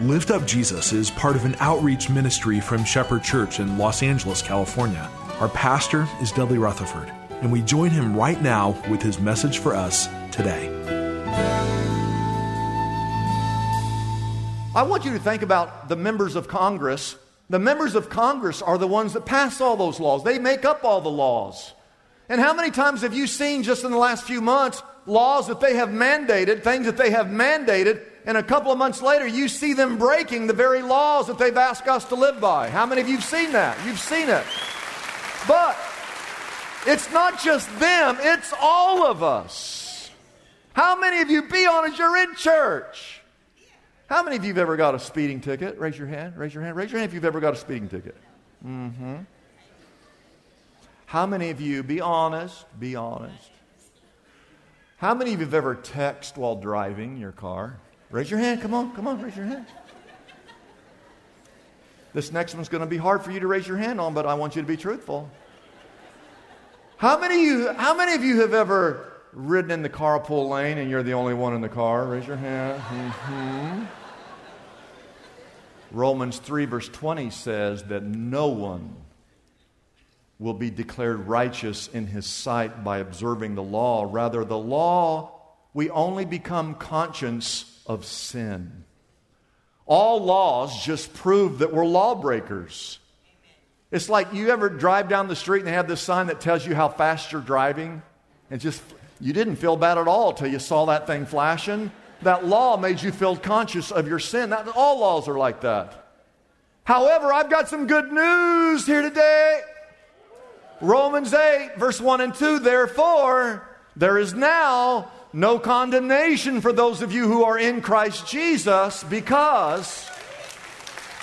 Lift Up Jesus is part of an outreach ministry from Shepherd Church in Los Angeles, California. Our pastor is Dudley Rutherford, and we join him right now with his message for us today. I want you to think about the members of Congress. The members of Congress are the ones that pass all those laws, they make up all the laws. And how many times have you seen just in the last few months laws that they have mandated, things that they have mandated, and a couple of months later you see them breaking the very laws that they've asked us to live by? How many of you have seen that? You've seen it. But it's not just them, it's all of us. How many of you, be honest, you're in church? How many of you have ever got a speeding ticket? Raise your hand, raise your hand, raise your hand if you've ever got a speeding ticket. Mm-hmm. How many of you, be honest, be honest. How many of you have ever texted while driving your car? Raise your hand, come on, come on, raise your hand. This next one's going to be hard for you to raise your hand on, but I want you to be truthful. How many of you, how many of you have ever ridden in the carpool lane and you're the only one in the car? Raise your hand. Mm-hmm. Romans 3, verse 20 says that no one will be declared righteous in his sight by observing the law. Rather, the law, we only become conscious of sin. All laws just prove that we're lawbreakers. It's like you ever drive down the street and they have this sign that tells you how fast you're driving? And just, you didn't feel bad at all till you saw that thing flashing. That law made you feel conscious of your sin. That, all laws are like that. However, I've got some good news here today. Romans 8, verse 1 and 2, therefore, there is now no condemnation for those of you who are in Christ Jesus because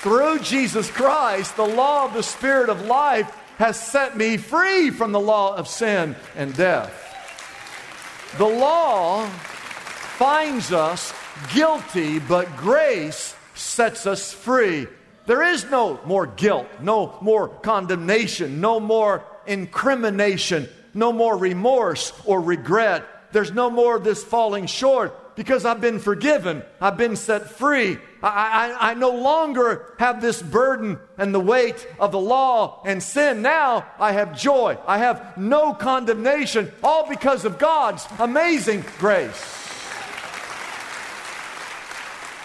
through Jesus Christ, the law of the Spirit of life has set me free from the law of sin and death. The law finds us guilty, but grace sets us free. There is no more guilt, no more condemnation, no more incrimination, no more remorse or regret. There's no more of this falling short because I've been forgiven. I've been set free. I, I, I, no longer have this burden and the weight of the law and sin. Now I have joy. I have no condemnation, all because of God's amazing grace.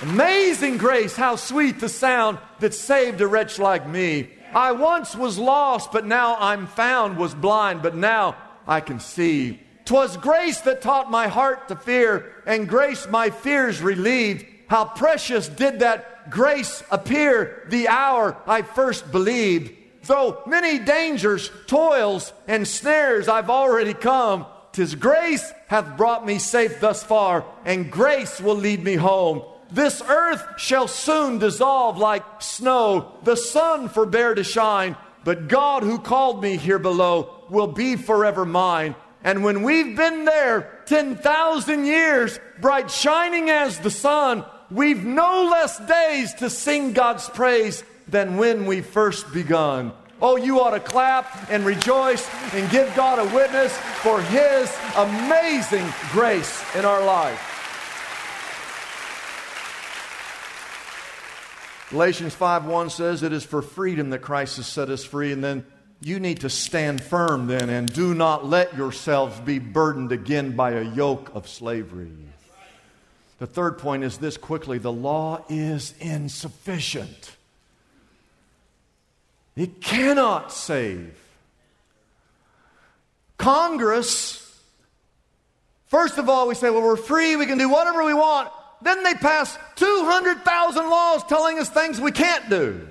Amazing grace, how sweet the sound that saved a wretch like me. I once was lost, but now I'm found, was blind, but now I can see. 'Twas grace that taught my heart to fear, and grace my fears relieved. How precious did that grace appear the hour I first believed. Though many dangers, toils, and snares I've already come, 'tis grace hath brought me safe thus far, and grace will lead me home. This earth shall soon dissolve like snow, the sun forbear to shine, but God who called me here below will be forever mine. And when we've been there 10,000 years, bright shining as the sun, we've no less days to sing God's praise than when we first begun. Oh, you ought to clap and rejoice and give God a witness for His amazing grace in our life. Galatians 5 1 says, It is for freedom that Christ has set us free. And then You need to stand firm then and do not let yourselves be burdened again by a yoke of slavery. The third point is this quickly the law is insufficient, it cannot save. Congress, first of all, we say, well, we're free, we can do whatever we want. Then they pass 200,000 laws telling us things we can't do.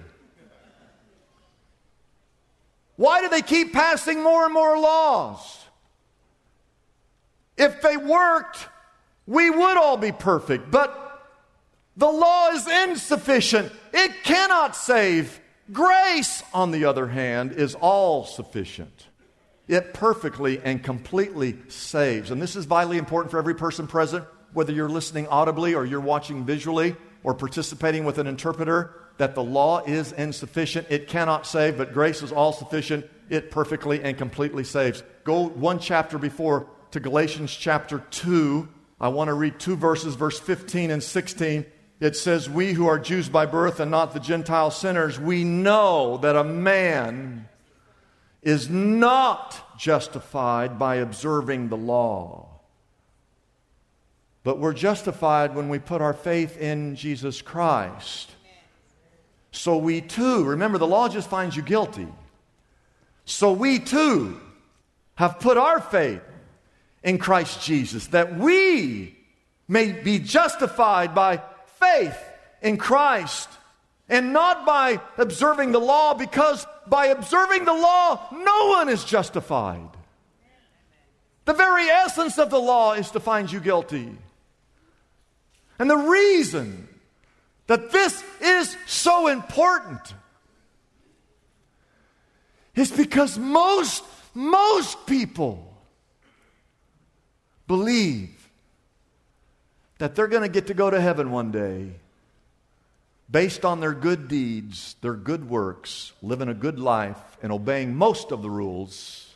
Why do they keep passing more and more laws? If they worked, we would all be perfect. But the law is insufficient, it cannot save. Grace, on the other hand, is all sufficient. It perfectly and completely saves. And this is vitally important for every person present, whether you're listening audibly or you're watching visually or participating with an interpreter that the law is insufficient. It cannot save, but grace is all sufficient. It perfectly and completely saves. Go one chapter before to Galatians chapter 2. I want to read two verses, verse 15 and 16. It says, We who are Jews by birth and not the Gentile sinners, we know that a man is not justified by observing the law. But we're justified when we put our faith in Jesus Christ. So we too, remember, the law just finds you guilty. So we too have put our faith in Christ Jesus that we may be justified by faith in Christ and not by observing the law, because by observing the law, no one is justified. The very essence of the law is to find you guilty. And the reason that this is so important is because most, most people believe that they're going to get to go to heaven one day based on their good deeds, their good works, living a good life, and obeying most of the rules.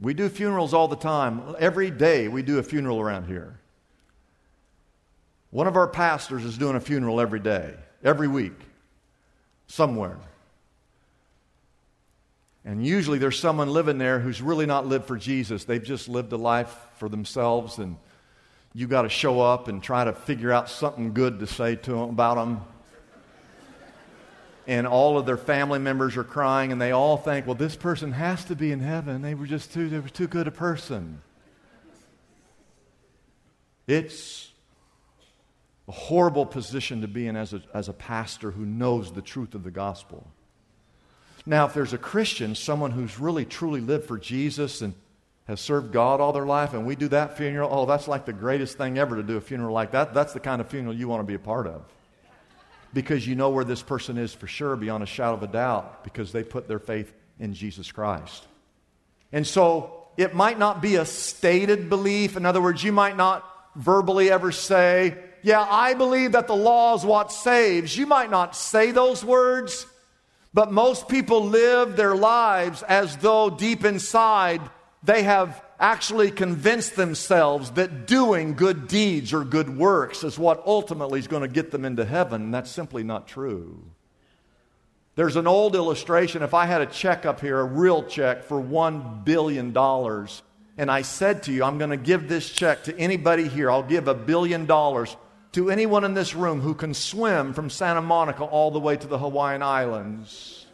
We do funerals all the time. Every day we do a funeral around here. One of our pastors is doing a funeral every day, every week, somewhere. And usually there's someone living there who's really not lived for Jesus. They've just lived a life for themselves, and you got to show up and try to figure out something good to say to them about them. And all of their family members are crying, and they all think, well, this person has to be in heaven. They were just too, they were too good a person. It's a horrible position to be in as a, as a pastor who knows the truth of the gospel. Now, if there's a Christian, someone who's really truly lived for Jesus and has served God all their life, and we do that funeral, oh, that's like the greatest thing ever to do a funeral like that. That's the kind of funeral you want to be a part of. Because you know where this person is for sure, beyond a shadow of a doubt, because they put their faith in Jesus Christ. And so it might not be a stated belief. In other words, you might not verbally ever say, yeah, I believe that the law is what saves. You might not say those words, but most people live their lives as though deep inside they have actually convinced themselves that doing good deeds or good works is what ultimately is going to get them into heaven. That's simply not true. There's an old illustration. If I had a check up here, a real check for $1 billion, and I said to you, I'm going to give this check to anybody here, I'll give a billion dollars to anyone in this room who can swim from Santa Monica all the way to the Hawaiian Islands.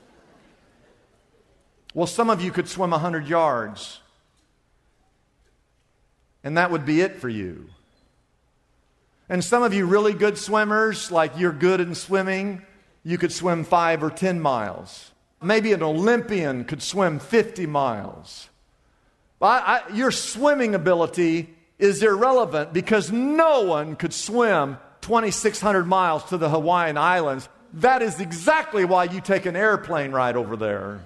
Well, some of you could swim 100 yards, and that would be it for you. And some of you really good swimmers, like you're good in swimming, you could swim five or 10 miles. Maybe an Olympian could swim 50 miles. I, I, your swimming ability is irrelevant because no one could swim 2,600 miles to the Hawaiian Islands. That is exactly why you take an airplane ride over there.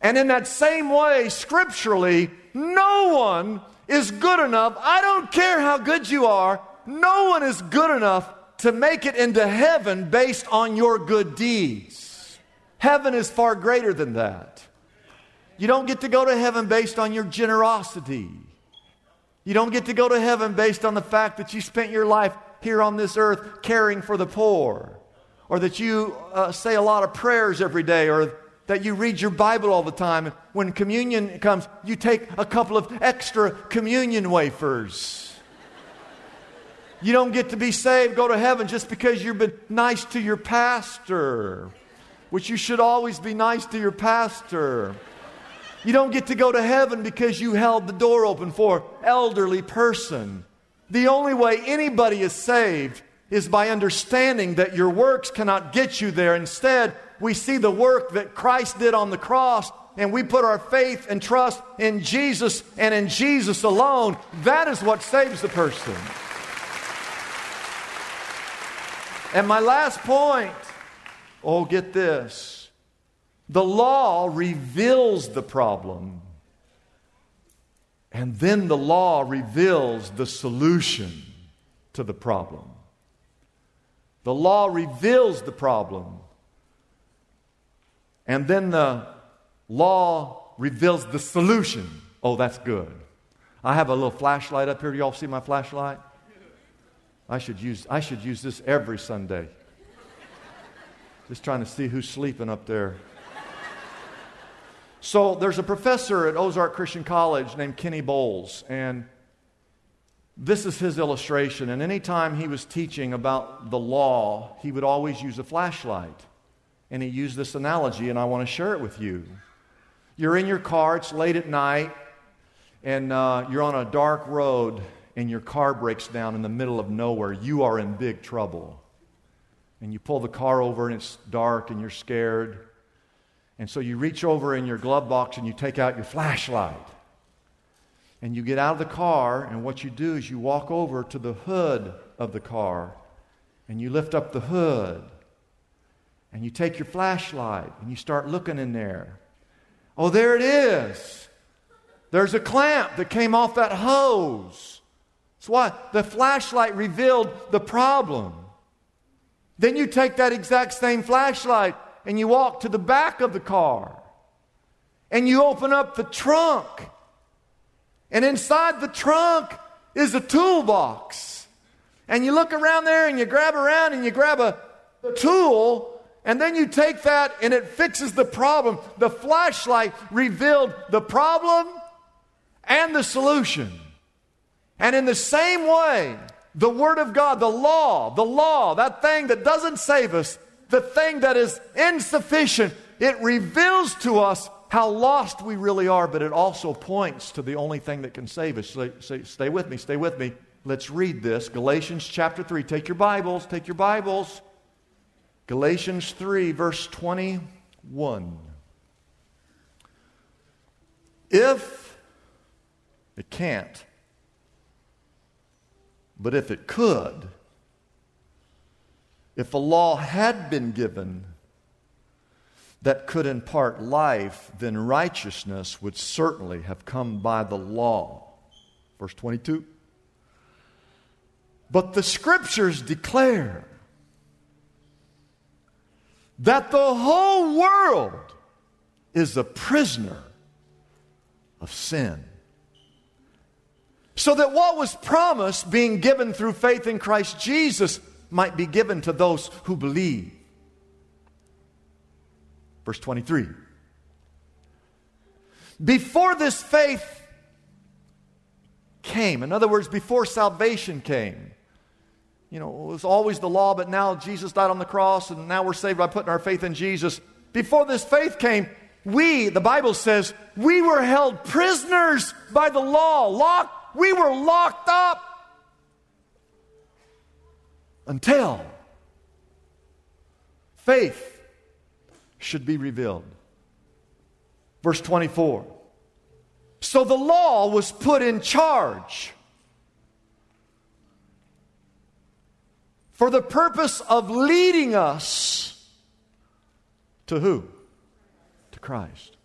And in that same way, scripturally, no one is good enough. I don't care how good you are, no one is good enough to make it into heaven based on your good deeds. Heaven is far greater than that. You don't get to go to heaven based on your generosity. You don't get to go to heaven based on the fact that you spent your life here on this earth caring for the poor or that you uh, say a lot of prayers every day, or that you read your Bible all the time. When communion comes, you take a couple of extra communion wafers. You don't get to be saved, go to heaven just because you've been nice to your pastor, which you should always be nice to your pastor. You don't get to go to heaven because you held the door open for elderly person. The only way anybody is saved is by understanding that your works cannot get you there. Instead, we see the work that Christ did on the cross and we put our faith and trust in Jesus and in Jesus alone. That is what saves the person. And my last point oh, get this. The law reveals the problem, and then the law reveals the solution to the problem. The law reveals the problem, and then the law reveals the solution. Oh, that's good. I have a little flashlight up here. Do y'all see my flashlight? I should use, I should use this every Sunday. Just trying to see who's sleeping up there. So there's a professor at Ozark Christian College named Kenny Boles, and this is his illustration. And anytime he was teaching about the law, he would always use a flashlight. And he used this analogy, and I want to share it with you. You're in your car, it's late at night, and uh, you're on a dark road, and your car breaks down in the middle of nowhere, you are in big trouble. And you pull the car over and it's dark and you're scared. And so you reach over in your glove box and you take out your flashlight. And you get out of the car, and what you do is you walk over to the hood of the car and you lift up the hood. And you take your flashlight and you start looking in there. Oh, there it is. There's a clamp that came off that hose. That's why the flashlight revealed the problem. Then you take that exact same flashlight and you walk to the back of the car and you open up the trunk. And inside the trunk is a toolbox. And you look around there and you grab around and you grab a, tool and then you take that and it fixes the problem. The flashlight revealed the problem and the solution. And in the same way, the Word of God, the law, the law, that thing that doesn't save us, the thing that is insufficient, it reveals to us how lost we really are, but it also points to the only thing that can save us. Stay, stay, stay with me, stay with me. Let's read this. Galatians chapter 3. Take your Bibles, take your Bibles. Galatians 3, verse 21. If it can't, but if it could, if a law had been given that could impart life, then righteousness would certainly have come by the law. Verse 22. But the scriptures declare that the whole world is a prisoner of sin. So that what was promised, being given through faith in Christ Jesus, might be given to those who believe. Verse 23. Before this faith came, in other words, before salvation came, you know, it was always the law, but now Jesus died on the cross, and now we're saved by putting our faith in Jesus. Before this faith came, we, the Bible says, we were held prisoners by the law, locked we were locked up until faith should be revealed. Verse 24. So the law was put in charge for the purpose of leading us to who? To Christ.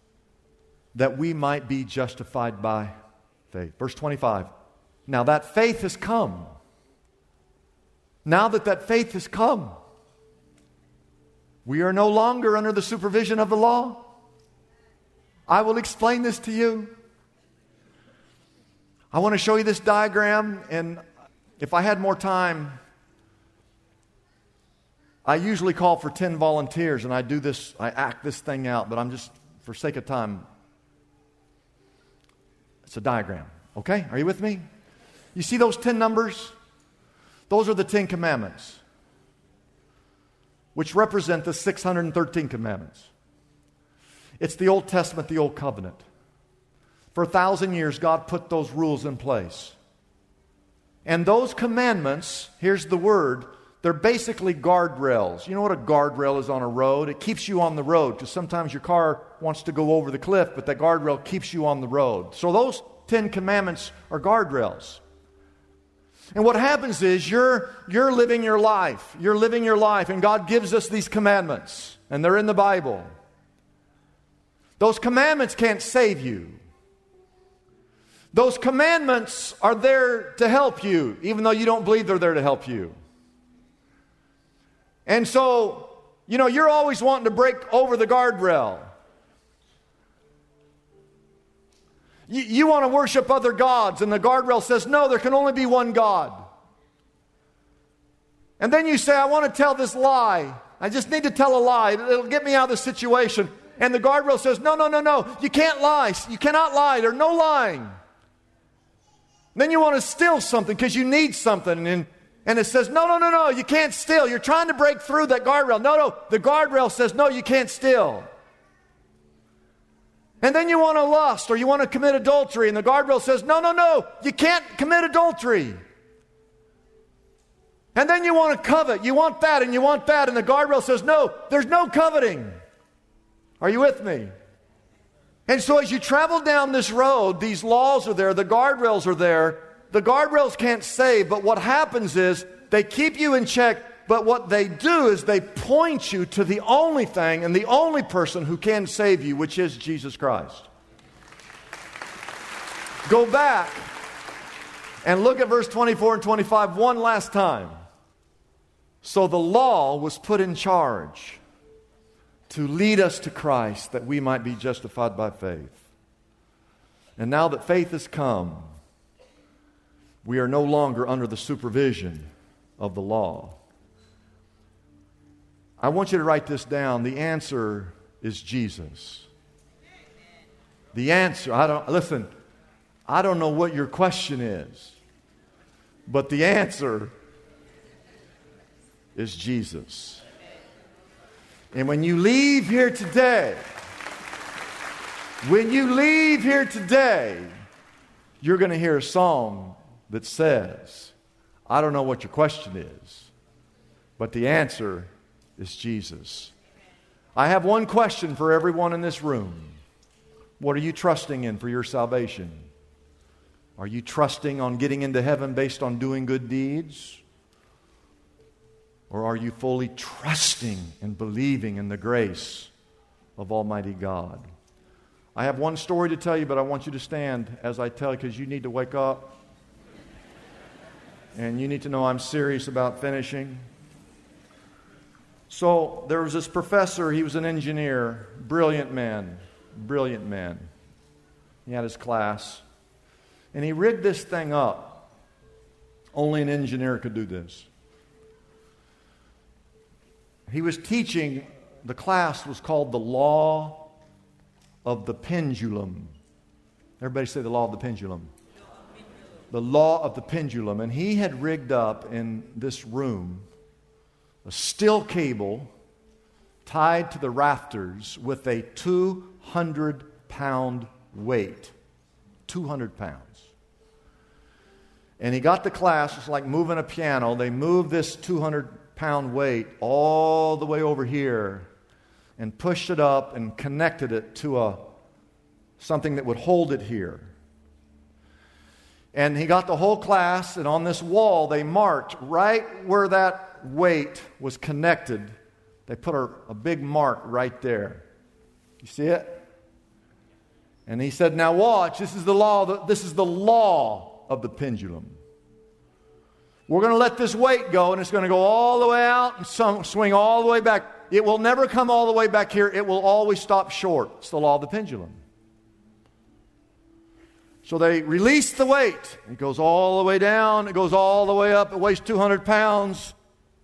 That we might be justified by faith. Verse 25. Now that faith has come. Now that that faith has come, we are no longer under the supervision of the law. I will explain this to you. I want to show you this diagram, and if I had more time, I usually call for 10 volunteers, and I do this, I act this thing out, but I'm just, for sake of time, it's a diagram. Okay? Are you with me? You see those 10 numbers? Those are the 10 commandments, which represent the 613 commandments. It's the Old Testament, the Old Covenant. For a thousand years, God put those rules in place. And those commandments, here's the word, they're basically guardrails. You know what a guardrail is on a road? It keeps you on the road because sometimes your car wants to go over the cliff, but that guardrail keeps you on the road. So those Ten Commandments are guardrails. And what happens is you're, you're living your life. You're living your life, and God gives us these commandments, and they're in the Bible. Those commandments can't save you. Those commandments are there to help you, even though you don't believe they're there to help you. And so, you know, you're always wanting to break over the guardrail. You, you want to worship other gods, and the guardrail says, no, there can only be one God. And then you say, I want to tell this lie. I just need to tell a lie. It'll get me out of the situation. And the guardrail says, No, no, no, no. You can't lie. You cannot lie. There's no lying. Then you want to steal something because you need something. And, and it says, No, no, no, no. You can't steal. You're trying to break through that guardrail. No, no. The guardrail says, No, you can't steal. And then you want to lust or you want to commit adultery, and the guardrail says, No, no, no, you can't commit adultery. And then you want to covet, you want that, and you want that, and the guardrail says, No, there's no coveting. Are you with me? And so as you travel down this road, these laws are there, the guardrails are there. The guardrails can't save, but what happens is they keep you in check but what they do is they point you to the only thing and the only person who can save you, which is Jesus Christ. Go back and look at verse 24 and 25 one last time. So the law was put in charge to lead us to Christ that we might be justified by faith. And now that faith has come, we are no longer under the supervision of the law. I want you to write this down. The answer is Jesus. The answer, I don't, listen, I don't know what your question is, but the answer is Jesus. And when you leave here today, when you leave here today, you're going to hear a song that says, I don't know what your question is, but the answer is Jesus. I have one question for everyone in this room. What are you trusting in for your salvation? Are you trusting on getting into heaven based on doing good deeds? Or are you fully trusting and believing in the grace of Almighty God? I have one story to tell you, but I want you to stand as I tell you because you need to wake up. And you need to know I'm serious about finishing. So there was this professor, he was an engineer, brilliant man, brilliant man. He had his class. And he rigged this thing up. Only an engineer could do this. He was teaching, the class was called the Law of the Pendulum. Everybody say the Law of the Pendulum. The Law of the Pendulum. And he had rigged up in this room a steel cable tied to the rafters with a 200 pound weight. 200 pounds. And he got the class, it's like moving a piano. They moved this 200 pound weight all the way over here and pushed it up and connected it to a, something that would hold it here. And he got the whole class, and on this wall, they marked right where that weight was connected, they put a, a big mark right there. You see it? And he said, Now watch, this is the law, this is the law of the pendulum. We're going to let this weight go, and it's going to go all the way out and some, swing all the way back. It will never come all the way back here. It will always stop short. It's the law of the pendulum. So they release the weight. It goes all the way down. It goes all the way up. It weighs 200 pounds.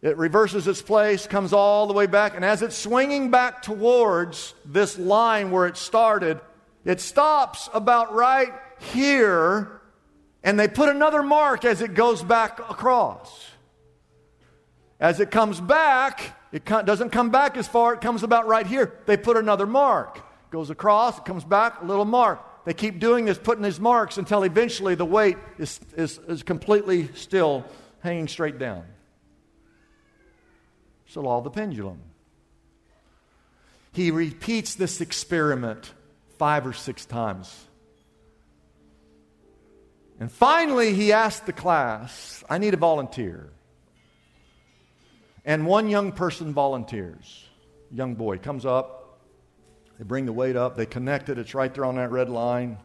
It reverses its place, comes all the way back, and as it's swinging back towards this line where it started, it stops about right here, and they put another mark as it goes back across. As it comes back, it doesn't come back as far, it comes about right here. They put another mark. It goes across, it comes back, a little mark. They keep doing this, putting these marks until eventually the weight is, is, is completely still hanging straight down. It's the law of the pendulum. He repeats this experiment five or six times. And finally, he asked the class, I need a volunteer. And one young person volunteers. Young boy comes up. They bring the weight up. They connect it. It's right there on that red line.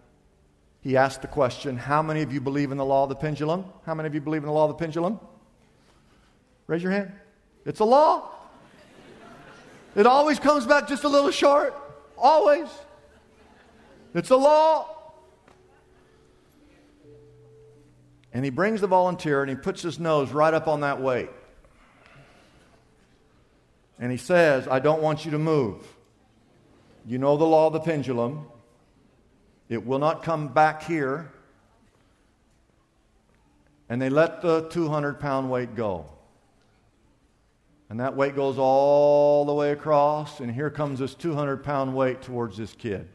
He asked the question How many of you believe in the law of the pendulum? How many of you believe in the law of the pendulum? Raise your hand. It's a law. It always comes back just a little short. Always. It's a law. And he brings the volunteer and he puts his nose right up on that weight. And he says, I don't want you to move. You know the law of the pendulum. It will not come back here. And they let the 200 pound weight go. And that weight goes all the way across, and here comes this 200 pound weight towards this kid.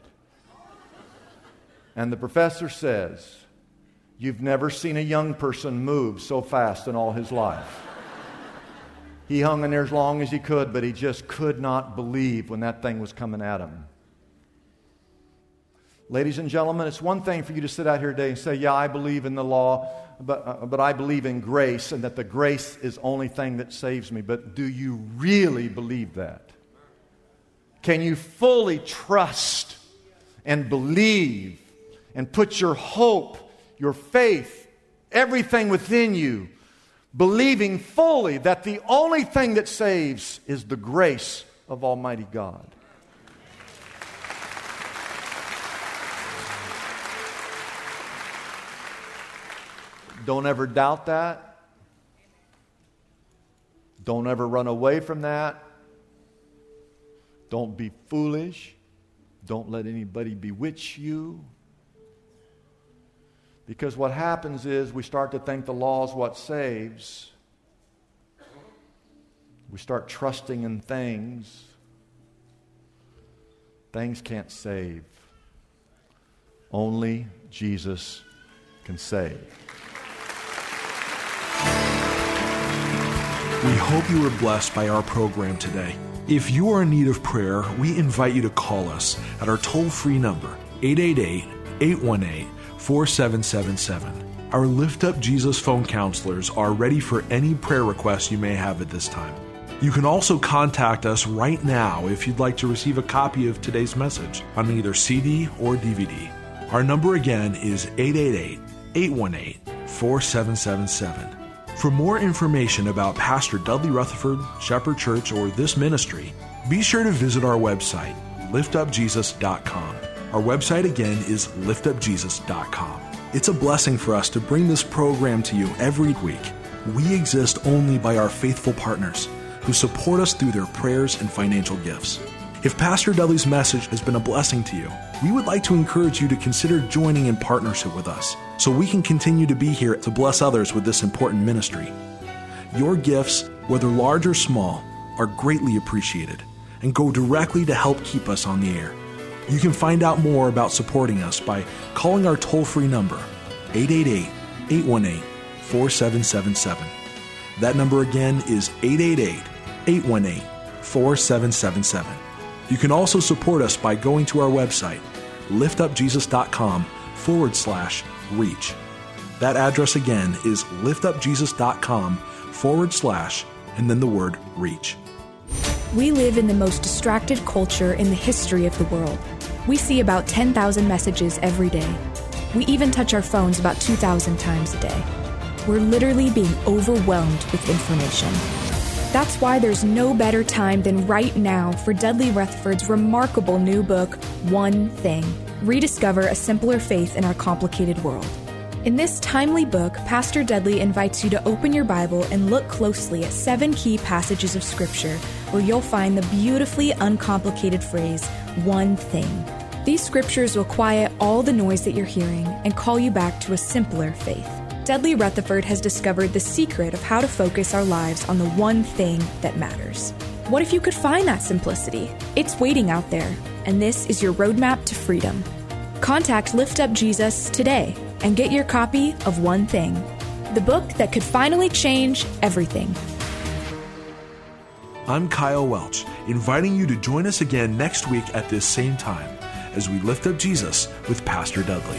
And the professor says, You've never seen a young person move so fast in all his life. He hung in there as long as he could, but he just could not believe when that thing was coming at him. Ladies and gentlemen, it's one thing for you to sit out here today and say, Yeah, I believe in the law, but, uh, but I believe in grace and that the grace is only thing that saves me. But do you really believe that? Can you fully trust and believe and put your hope, your faith, everything within you believing fully that the only thing that saves is the grace of Almighty God. Don't ever doubt that. Don't ever run away from that. Don't be foolish. Don't let anybody bewitch you. Because what happens is we start to think the law is what saves. We start trusting in things. Things can't save. Only Jesus can save. Hope you were blessed by our program today. If you are in need of prayer, we invite you to call us at our toll free number, 888 818 4777. Our Lift Up Jesus phone counselors are ready for any prayer requests you may have at this time. You can also contact us right now if you'd like to receive a copy of today's message on either CD or DVD. Our number again is 888 818 4777. For more information about Pastor Dudley Rutherford, Shepherd Church, or this ministry, be sure to visit our website, liftupjesus.com. Our website again is liftupjesus.com. It's a blessing for us to bring this program to you every week. We exist only by our faithful partners who support us through their prayers and financial gifts. If Pastor Dudley's message has been a blessing to you, we would like to encourage you to consider joining in partnership with us so we can continue to be here to bless others with this important ministry. Your gifts, whether large or small, are greatly appreciated and go directly to help keep us on the air. You can find out more about supporting us by calling our toll free number, 888 818 4777. That number again is 888 818 4777. You can also support us by going to our website, liftupjesus.com forward slash reach. That address again is liftupjesus.com forward slash and then the word reach. We live in the most distracted culture in the history of the world. We see about 10,000 messages every day. We even touch our phones about 2,000 times a day. We're literally being overwhelmed with information. That's why there's no better time than right now for Dudley Rutherford's remarkable new book, One Thing Rediscover a Simpler Faith in Our Complicated World. In this timely book, Pastor Dudley invites you to open your Bible and look closely at seven key passages of Scripture where you'll find the beautifully uncomplicated phrase, one thing. These scriptures will quiet all the noise that you're hearing and call you back to a simpler faith. Dudley Rutherford has discovered the secret of how to focus our lives on the one thing that matters. What if you could find that simplicity? It's waiting out there, and this is your roadmap to freedom. Contact Lift Up Jesus today and get your copy of One Thing, the book that could finally change everything. I'm Kyle Welch, inviting you to join us again next week at this same time as we lift up Jesus with Pastor Dudley.